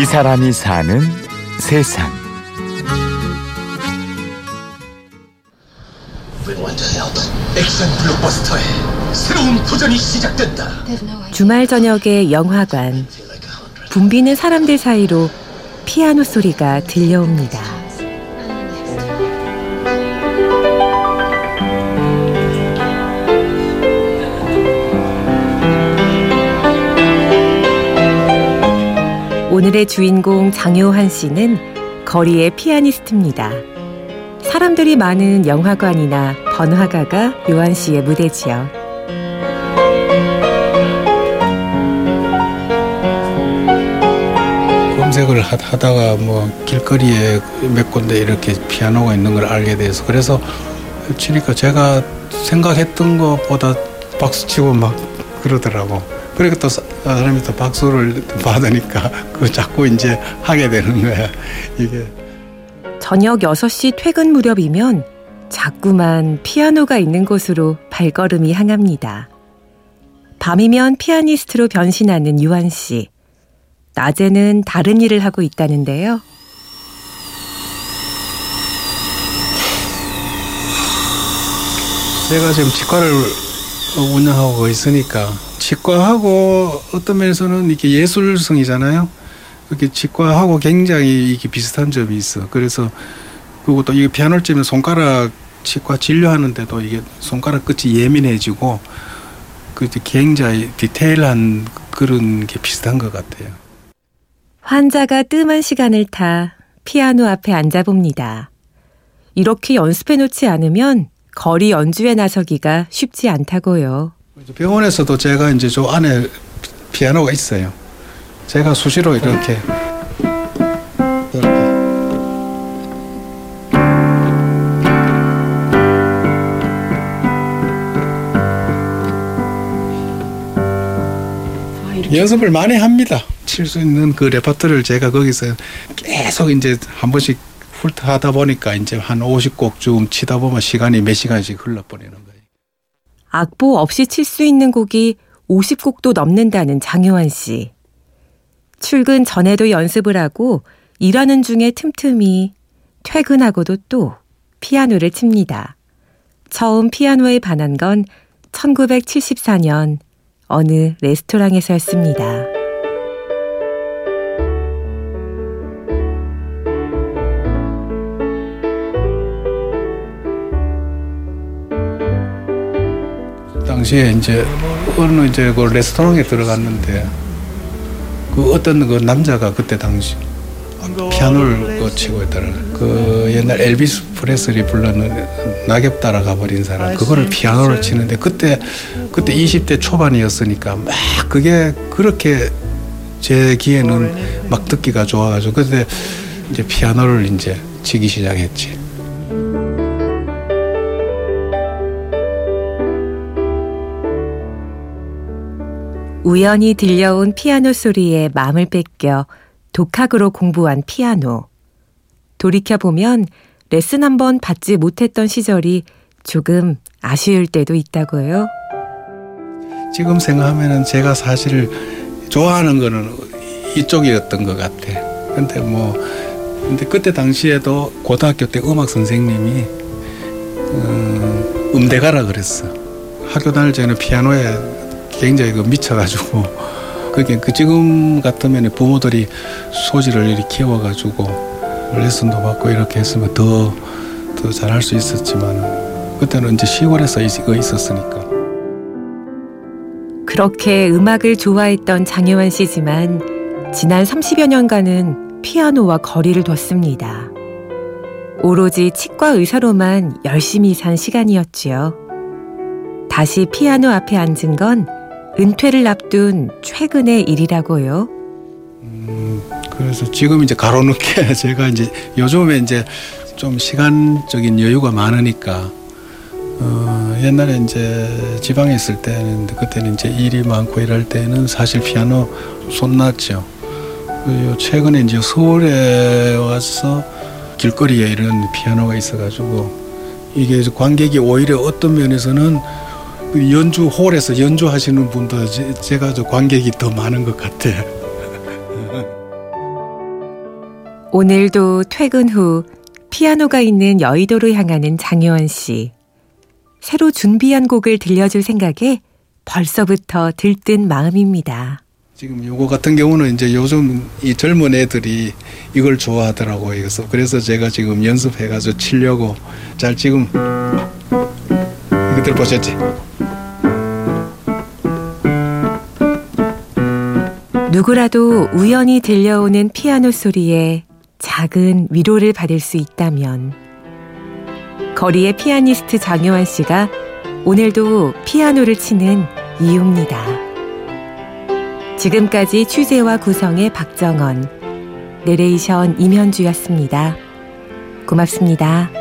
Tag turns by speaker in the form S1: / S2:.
S1: 이 사람이 사는 세상.
S2: 새로운 도전이 시작된다.
S3: 주말 저녁의 영화관. 붐비는 사람들 사이로 피아노 소리가 들려옵니다. 오늘의 주인공 장효한 씨는 거리의 피아니스트입니다. 사람들이 많은 영화관이나 번화가가 요한 씨의 무대지요.
S4: 검색을 하다가 뭐 길거리에 몇 군데 이렇게 피아노가 있는 걸 알게 돼서 그래서 치니까 제가 생각했던 것보다 박수 치고 막 그러더라고. 그러니까 또 사람이 또 박수를 받으니까 그 자꾸 이제 하게 되는 거야. 이게.
S3: 저녁 6시 퇴근 무렵이면 자꾸만 피아노가 있는 곳으로 발걸음이 향합니다. 밤이면 피아니스트로 변신하는 유한 씨. 낮에는 다른 일을 하고 있다는데요.
S4: 제가 지금 치과를 운영하고 있으니까 치과하고 어떤 면에서는 이렇게 예술성이잖아요. 이렇게 치과하고 굉장히 이게 비슷한 점이 있어. 그래서 그리고 또 이게 피아노를 치면 손가락 치과 진료하는데도 이게 손가락 끝이 예민해지고 그 굉장히 디테일한 그런 게 비슷한 것 같아요.
S3: 환자가 뜸한 시간을 타 피아노 앞에 앉아 봅니다. 이렇게 연습해 놓지 않으면 거리 연주에 나서기가 쉽지 않다고요.
S4: 병원에서도 제가 이제 저 안에 피아노가 있어요. 제가 수시로 이렇게 이렇게 연습을 많이 합니다. 칠 수 있는 그 레파토리를 제가 거기서 계속 이제 한 번씩 훑하다 보니까 이제 한 50곡쯤 치다 보면 시간이 몇 시간씩 흘러버리는 거예요.
S3: 악보 없이 칠 수 있는 곡이 50곡도 넘는다는 장효환 씨. 출근 전에도 연습을 하고 일하는 중에 틈틈이 퇴근하고도 또 피아노를 칩니다. 처음 피아노에 반한 건 1974년 어느 레스토랑에서였습니다.
S4: 당시에 이제 어느 이제 그 레스토랑에 들어갔는데 그 어떤 그 남자가 그때 당시 피아노를 그 치고 있다는 그 옛날 엘비스 프레슬리 불렀는 낙엽 따라가 버린 사람 그거를 피아노를 치는데 그때 그때 20대 초반이었으니까 막 그게 그렇게 제 귀에는 막 듣기가 좋아가지고 그때 이제 피아노를 이제 치기 시작했지.
S3: 우연히 들려온 피아노 소리에 마음을 뺏겨 독학으로 공부한 피아노. 돌이켜보면 레슨 한 번 받지 못했던 시절이 조금 아쉬울 때도 있다고요.
S4: 지금 생각하면은 제가 사실 좋아하는 거는 이쪽이었던 것 같아. 근데 뭐, 근데 그때 당시에도 고등학교 때 음악 선생님이 음, 음대 가라 그랬어. 학교 다닐 때는 피아노에 굉장히 그 미쳐가지고 그게 그 지금 같으면 부모들이 소질을 이렇게 키워가지고 레슨도 받고 이렇게 했으면 더 더 잘할 수 있었지만 그때는 이제 시골에서 있었으니까.
S3: 그렇게 음악을 좋아했던 장효환 씨지만 지난 30여 년간은 피아노와 거리를 뒀습니다. 오로지 치과 의사로만 열심히 산 시간이었지요. 다시 피아노 앞에 앉은 건 은퇴를 앞둔 최근의 일이라고요.
S4: 음, 그래서 지금 이제 가로놓게 제가 이제 요즘에 이제 좀 시간적인 여유가 많으니까 어, 옛날에 이제 지방에 있을 때는 그때는 이제 일이 많고 이럴 때는 사실 피아노 손났죠. 그리고 최근에 이제 서울에 와서 길거리에 이런 피아노가 있어가지고 이게 관객이 오히려 어떤 면에서는 그 연주 홀에서 연주하시는 분도 제, 제가 저 관객이 더 많은 것 같아요.
S3: 오늘도 퇴근 후 피아노가 있는 여의도로 향하는 장효원 씨. 새로 준비한 곡을 들려줄 생각에 벌써부터 들뜬 마음입니다.
S4: 지금 요거 같은 경우는 이제 요즘 이 젊은 애들이 이걸 좋아하더라고요. 그래서 그래서 제가 지금 연습해가지고 치려고 잘 지금 이것들 보셨지?
S3: 누구라도 우연히 들려오는 피아노 소리에 작은 위로를 받을 수 있다면 거리의 피아니스트 장효환 씨가 오늘도 피아노를 치는 이유입니다. 지금까지 취재와 구성의 박정원, 내레이션 임현주였습니다. 고맙습니다.